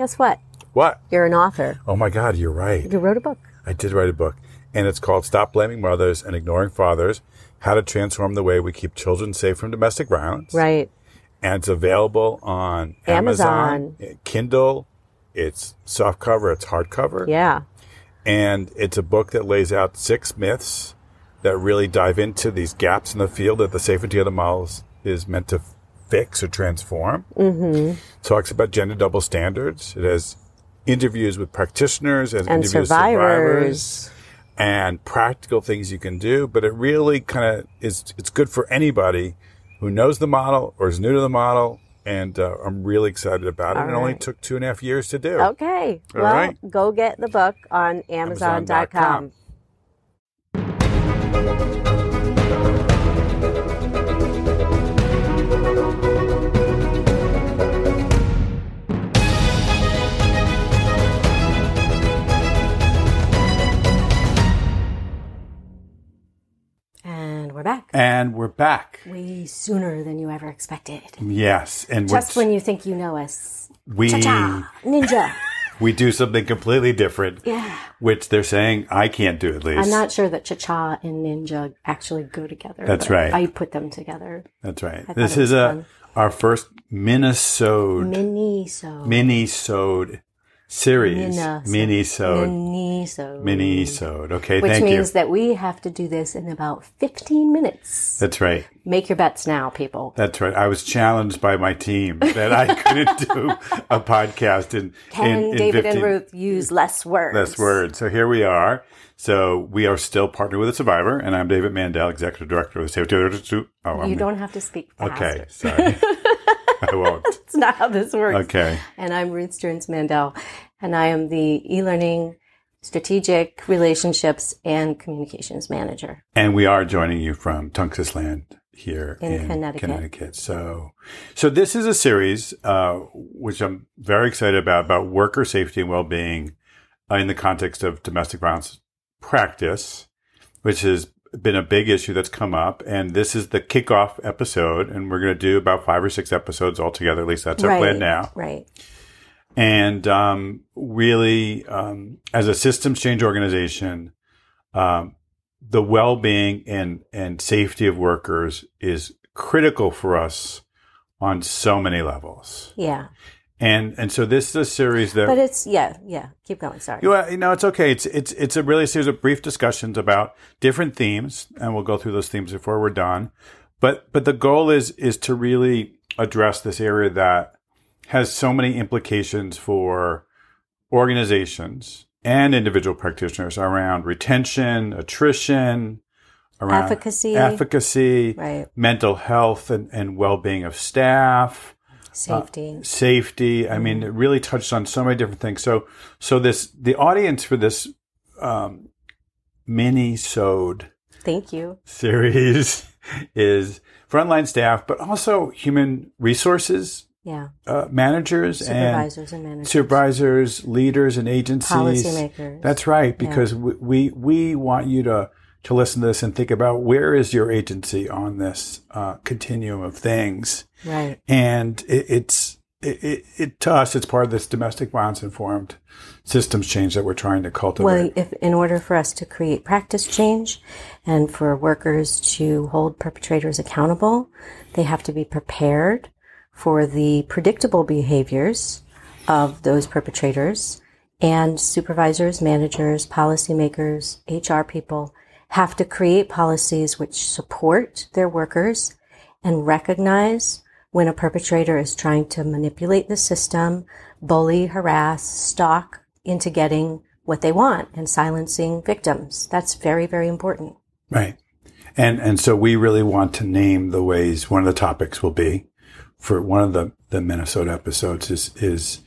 Guess what? What? You're an author. Oh my God, you're right. You wrote a book. I did write a book, and it's called Stop Blaming Mothers and Ignoring Fathers How to Transform the Way We Keep Children Safe from Domestic Violence. Right. And it's available on Amazon, eh, Kindle. It's soft cover, it's hardcover. Yeah. And it's a book that lays out six myths that really dive into these gaps in the field that the Safe and Together models is meant to fix or transform. Mm-hmm. Talks about gender double standards. It has interviews with practitioners and, And interviews survivors. survivors and practical things you can do. But it really kind of is, it's good for anybody who knows the model or is new to the model. And uh, I'm really excited about it. All it only took two and a half years to do. Okay. All well, right. go get the book on Amazon.com. Amazon.com. And we're back. And we're back. Way sooner than you ever expected. Yes. And Just when you think you know us. we, Cha-cha! Ninja! we do something completely different, Yeah. which they're saying I can't do at least. I'm not sure that cha-cha and ninja actually go together. That's right. I put them together. That's right. This is a fun. our first mini-sode Mini so. mini-sode series. Mini-sode. Mini so. Mini-sode. Okay, Which thank means you. that we have to do this in about 15 minutes. That's right. Make your bets now, people. That's right. I was challenged by my team that I couldn't do a podcast in Can in, in David 15 and Ruth use less words? less words. So here we are. So we are still partnered with a survivor, and I'm David Mandel, executive director of the Safety. Oh, I'm You don't have to speak faster. Okay, sorry. I won't. That's not how this works. Okay. And I'm Ruth Stearns Mandel, and I am the e-learning strategic relationships and communications manager. And we are joining you from Tungus Land here In in, Connecticut. Connecticut. So, so this is a series uh, which I'm very excited about about worker safety and well-being uh, in the context of domestic violence practice, which has been a big issue that's come up. And this is the kickoff episode, and we're going to do about five or six episodes altogether. At least that's our plan now. Right. and um, really um, as a systems change organization um, the well-being and and safety of workers is critical for us on so many levels Yeah. And and so this is a series that But it's yeah, yeah. Keep going. Sorry. you you know, it's okay. It's it's it's a really series of brief discussions about different themes, and we'll go through those themes before we're done. But but the goal is is to really address this area that has so many implications for organizations and individual practitioners around retention, attrition, around Efficacy. efficacy, Right. mental health, and, and well being of staff Safety. safety. I mean, it really touched on so many different things. So, so this the audience for this um, mini sode Thank you. series is frontline staff, but also human resources Yeah. uh, managers Supervisors and managers. and supervisors, leaders, and agencies. Policymakers. That's right, because we, we we want you to to listen to this and think about where is your agency on this uh, continuum of things Right. and it, it's it, it, it to us it's part of this domestic violence informed systems change that we're trying to cultivate Well, if in order for us to create practice change and for workers to hold perpetrators accountable, they have to be prepared for the predictable behaviors of those perpetrators. And supervisors, managers, policymakers, HR people have to create policies which support their workers and recognize when a perpetrator is trying to manipulate the system, bully, harass, stalk into getting what they want and silencing victims. That's very, very important. right and and so we really want to name the ways one of the topics will be for one of the the mini-sode episodes is is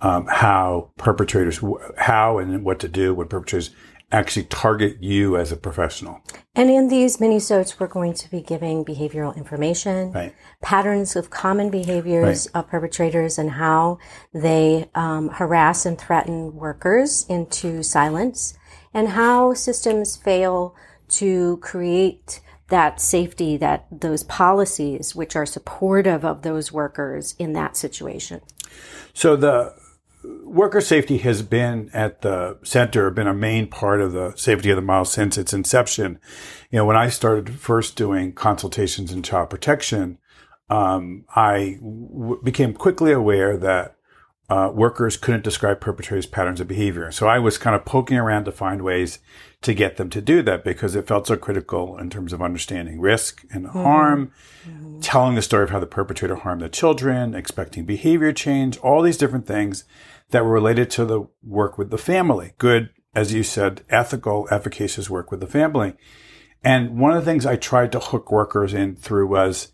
um, how perpetrators how and what to do when perpetrators actually target you as a professional. And in these mini-sodes, we're going to be giving behavioral information, right. patterns of common behaviors of perpetrators and how they um, harass and threaten workers into silence and how systems fail to create that safety, that those policies which are supportive of those workers in that situation. So the worker safety has been at the center, been a main part of the Safe and Together model since its inception. You know, when I started first doing consultations in child protection, um, I w- became quickly aware that uh, workers couldn't describe perpetrators' patterns of behavior. So I was kind of poking around to find ways to get them to do that because it felt so critical in terms of understanding risk and mm-hmm. harm, mm-hmm. telling the story of how the perpetrator harmed the children, expecting behavior change, all these different things that were related to the work with the family. Good, as you said, ethical, efficacious work with the family. And one of the things I tried to hook workers in through was,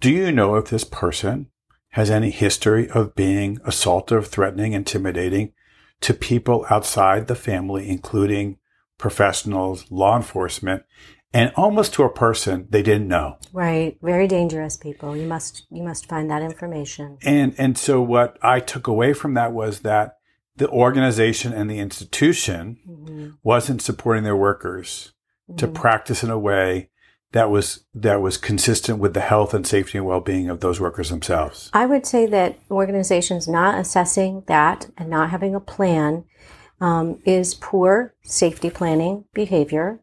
do you know if this person has any history of being assaultive, threatening, intimidating to people outside the family, including professionals, law enforcement, and almost to a person they didn't know. Right. Very dangerous people. You must you must find that information. And and so what I took away from that was that the organization and the institution mm-hmm. wasn't supporting their workers mm-hmm. to practice in a way that was that was consistent with the health and safety and well-being of those workers themselves. I would say that organizations not assessing that and not having a plan um, is poor safety planning behavior,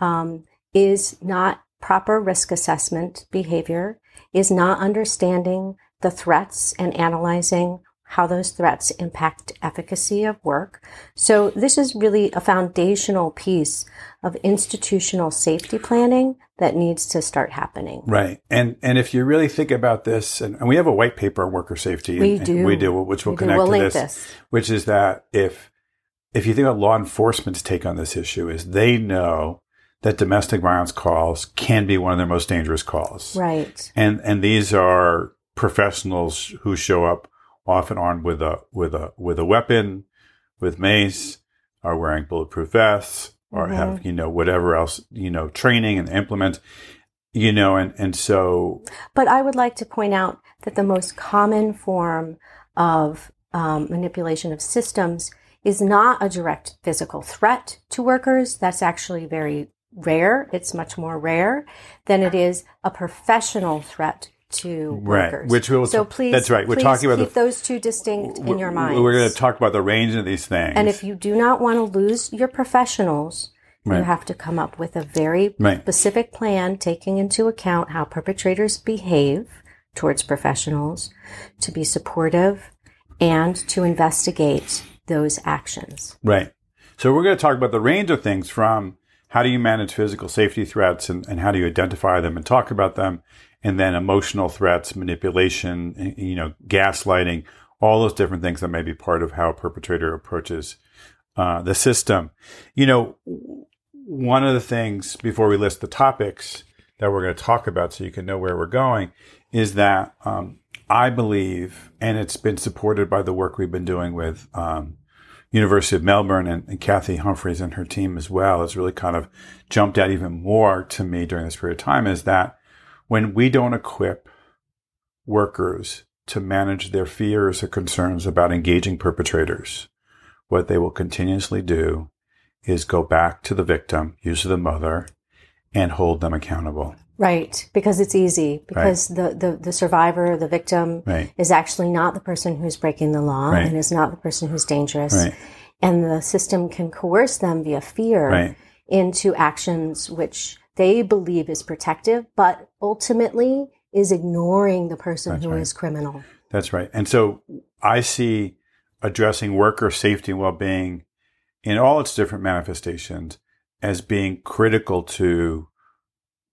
um, is not proper risk assessment behavior, is not understanding the threats and analyzing how those threats impact efficacy of work. So this is really a foundational piece of institutional safety planning that needs to start happening. Right. And and if you really think about this, and, and we have a white paper on worker safety. We and, do. we do, which will we connect we'll to this, this, which is that if if you think about law enforcement's take on this issue is they know that domestic violence calls can be one of their most dangerous calls. Right. And and these are professionals who show up often armed with a with a with a weapon, with mace, are wearing bulletproof vests, or mm-hmm. have you know whatever else you know training and implement, you know, and and so. But I would like to point out that the most common form of um, manipulation of systems is not a direct physical threat to workers. That's actually very rare. It's much more rare than it is a professional threat to right. workers. Which we'll so please, that's right. We're talking about keep the, those two distinct in your mind. We're going to talk about the range of these things. And if you do not want to lose your professionals, right. you have to come up with a very right. specific plan, taking into account how perpetrators behave towards professionals, to be supportive, and to investigate those actions. Right. So we're going to talk about the range of things from how do you manage physical safety threats and, and how do you identify them and talk about them and then emotional threats, manipulation, you know, gaslighting, all those different things that may be part of how a perpetrator approaches uh, the system. You know, one of the things before we list the topics that we're going to talk about, so you can know where we're going, is that um, I believe, and it's been supported by the work we've been doing with um, University of Melbourne and, and, Cathy Humphreys and her team as well, has really kind of jumped out even more to me during this period of time, is that when we don't equip workers to manage their fears or concerns about engaging perpetrators, what they will continuously do is go back to the victim, usually the mother, and hold them accountable. Right, because it's easy. Because right. the, the, the survivor, the victim, right. is actually not the person who's breaking the law right. and is not the person who's dangerous. And the system can coerce them via fear into actions which they believe is protective, but ultimately is ignoring the person That's who right. is criminal. That's right. And so I see addressing worker safety and well being in all its different manifestations as being critical to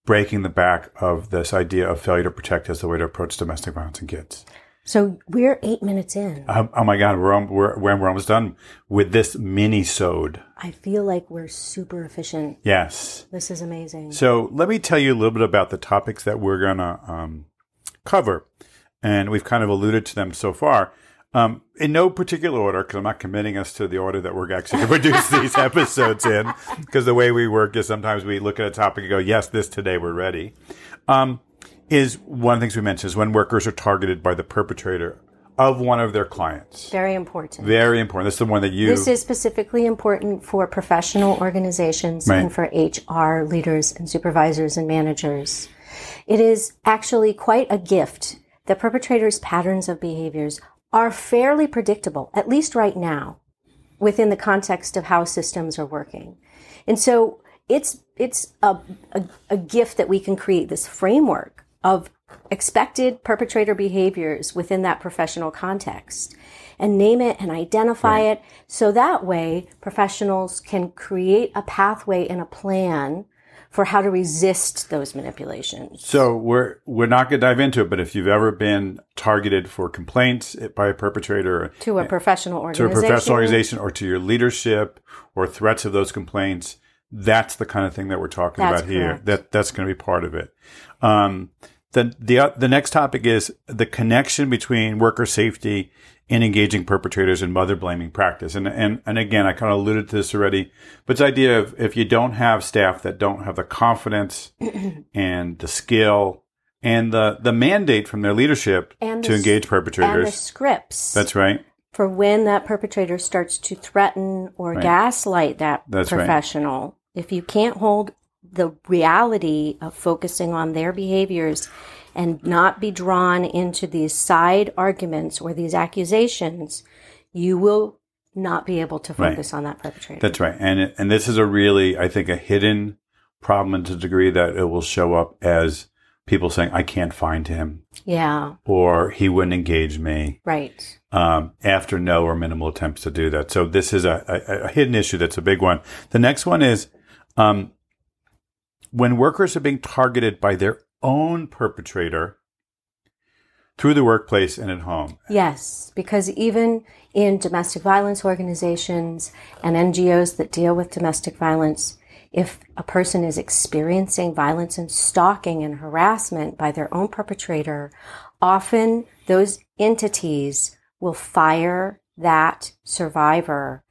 breaking the back of this idea of failure to protect as the way to approach domestic violence in kids. So we're eight minutes in. Oh, oh my God, we're, we're, we're almost done with this mini sode. I feel like we're super efficient. Yes. This is amazing. So let me tell you a little bit about the topics that we're going to um, cover. And we've kind of alluded to them so far. Um, in no particular order, because I'm not committing us to the order that we're actually going to produce these episodes in, because the way we work is sometimes we look at a topic and go, yes, this today we're ready. Um, is one of the things we mentioned is when workers are targeted by the perpetrator of one of their clients. Very important. Very important. This is the one that you. This is specifically important for professional organizations right. and for HR leaders and supervisors and managers. It is actually quite a gift that perpetrators' patterns of behaviors are fairly predictable, at least right now, within the context of how systems are working. And so it's, it's a, a, a gift that we can create this framework of expected perpetrator behaviors within that professional context and name it and identify right. it. So that way professionals can create a pathway and a plan for how to resist those manipulations. So we're we're not going to dive into it, but if you've ever been targeted for complaints by a perpetrator to a eh, professional organization, to a professional organization, or to your leadership, or threats of those complaints, that's the kind of thing that we're talking that's about correct. here. That that's going to be part of it. Um, the the the next topic is the connection between worker safety and engaging perpetrators in mother blaming practice. And, and, and again, I kind of alluded to this already, but it's the idea of if you don't have staff that don't have the confidence and the skill and the, the mandate from their leadership and to engage perpetrators. And the scripts. That's right. For when that perpetrator starts to threaten or right. gaslight that That's professional. Right. If you can't hold the reality of focusing on their behaviors and not be drawn into these side arguments or these accusations, you will not be able to focus right. on that perpetrator. That's right. And and this is a really I think a hidden problem to the degree that it will show up as people saying I can't find him. Yeah. Or he wouldn't engage me. Right. Um, after no or minimal attempts to do that. So this is a, a, a hidden issue that's a big one. The next one is um, when workers are being targeted by their own perpetrator through the workplace and at home. Yes, because even in domestic violence organizations and NGOs that deal with domestic violence, if a person is experiencing violence and stalking and harassment by their own perpetrator, often those entities will fire that survivor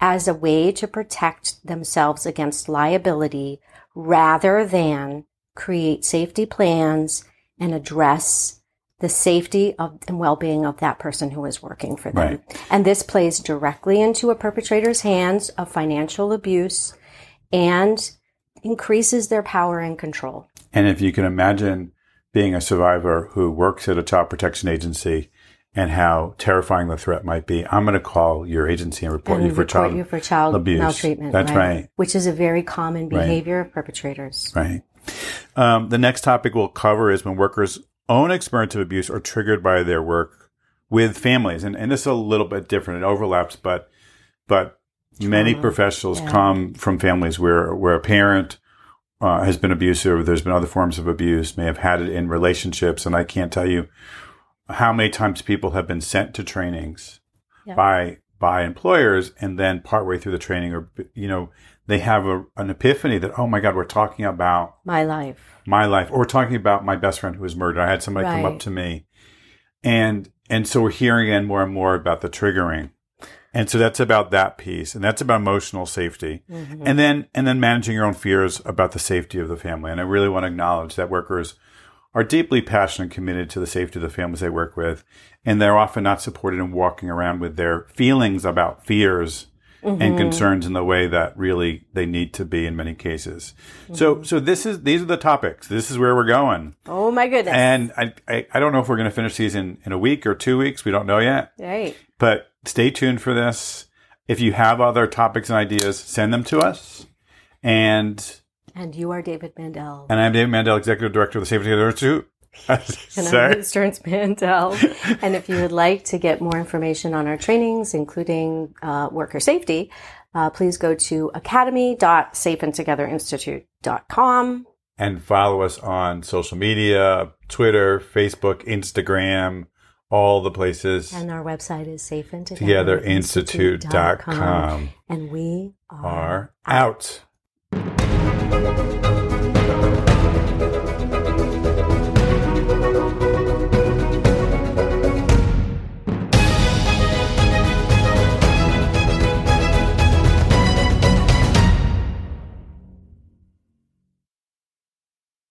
as a way to protect themselves against liability rather than create safety plans and address the safety of and well-being of that person who is working for them. Right. And this plays directly into a perpetrator's hands of financial abuse and increases their power and control. And if you can imagine being a survivor who works at a child protection agency and how terrifying the threat might be. I'm going to call your agency and report, and you, for report child you for child abuse. maltreatment. That's right. right. Which is a very common behavior right. of perpetrators. Right. Um, the next topic we'll cover is when workers' own experience of abuse are triggered by their work with families, and and this is a little bit different. It overlaps, but but Trauma. many professionals yeah. come from families where where a parent uh, has been abusive. There's been other forms of abuse. May have had it in relationships, and I can't tell you how many times people have been sent to trainings yep. by by employers, and then partway through the training, or you know, they have a, an epiphany that, oh my God, we're talking about my life, my life, or we're talking about my best friend who was murdered. I had somebody right. come up to me and, and so we're hearing in more and more about the triggering. And so that's about that piece and that's about emotional safety. Mm-hmm. And then, and then managing your own fears about the safety of the family. And I really want to acknowledge that workers are deeply passionate and committed to the safety of the families they work with. And they're often not supported in walking around with their feelings about fears mm-hmm. and concerns in the way that really they need to be in many cases. Mm-hmm. So, so this is, these are the topics. This is where we're going. Oh my goodness. And I, I, I don't know if we're going to finish these in, in a week or two weeks. We don't know yet. Right. But stay tuned for this. If you have other topics and ideas, send them to us. And and you are David Mandel. And I'm David Mandel, Executive Director of the Safe and Together Institute. and I'm Insurance Mandel. and if you would like to get more information on our trainings, including uh, worker safety, uh, please go to academy.safeandtogetherinstitute.com. And follow us on social media, Twitter, Facebook, Instagram, all the places. And our website is safeandtogetherinstitute.com. And we are, are out. Out.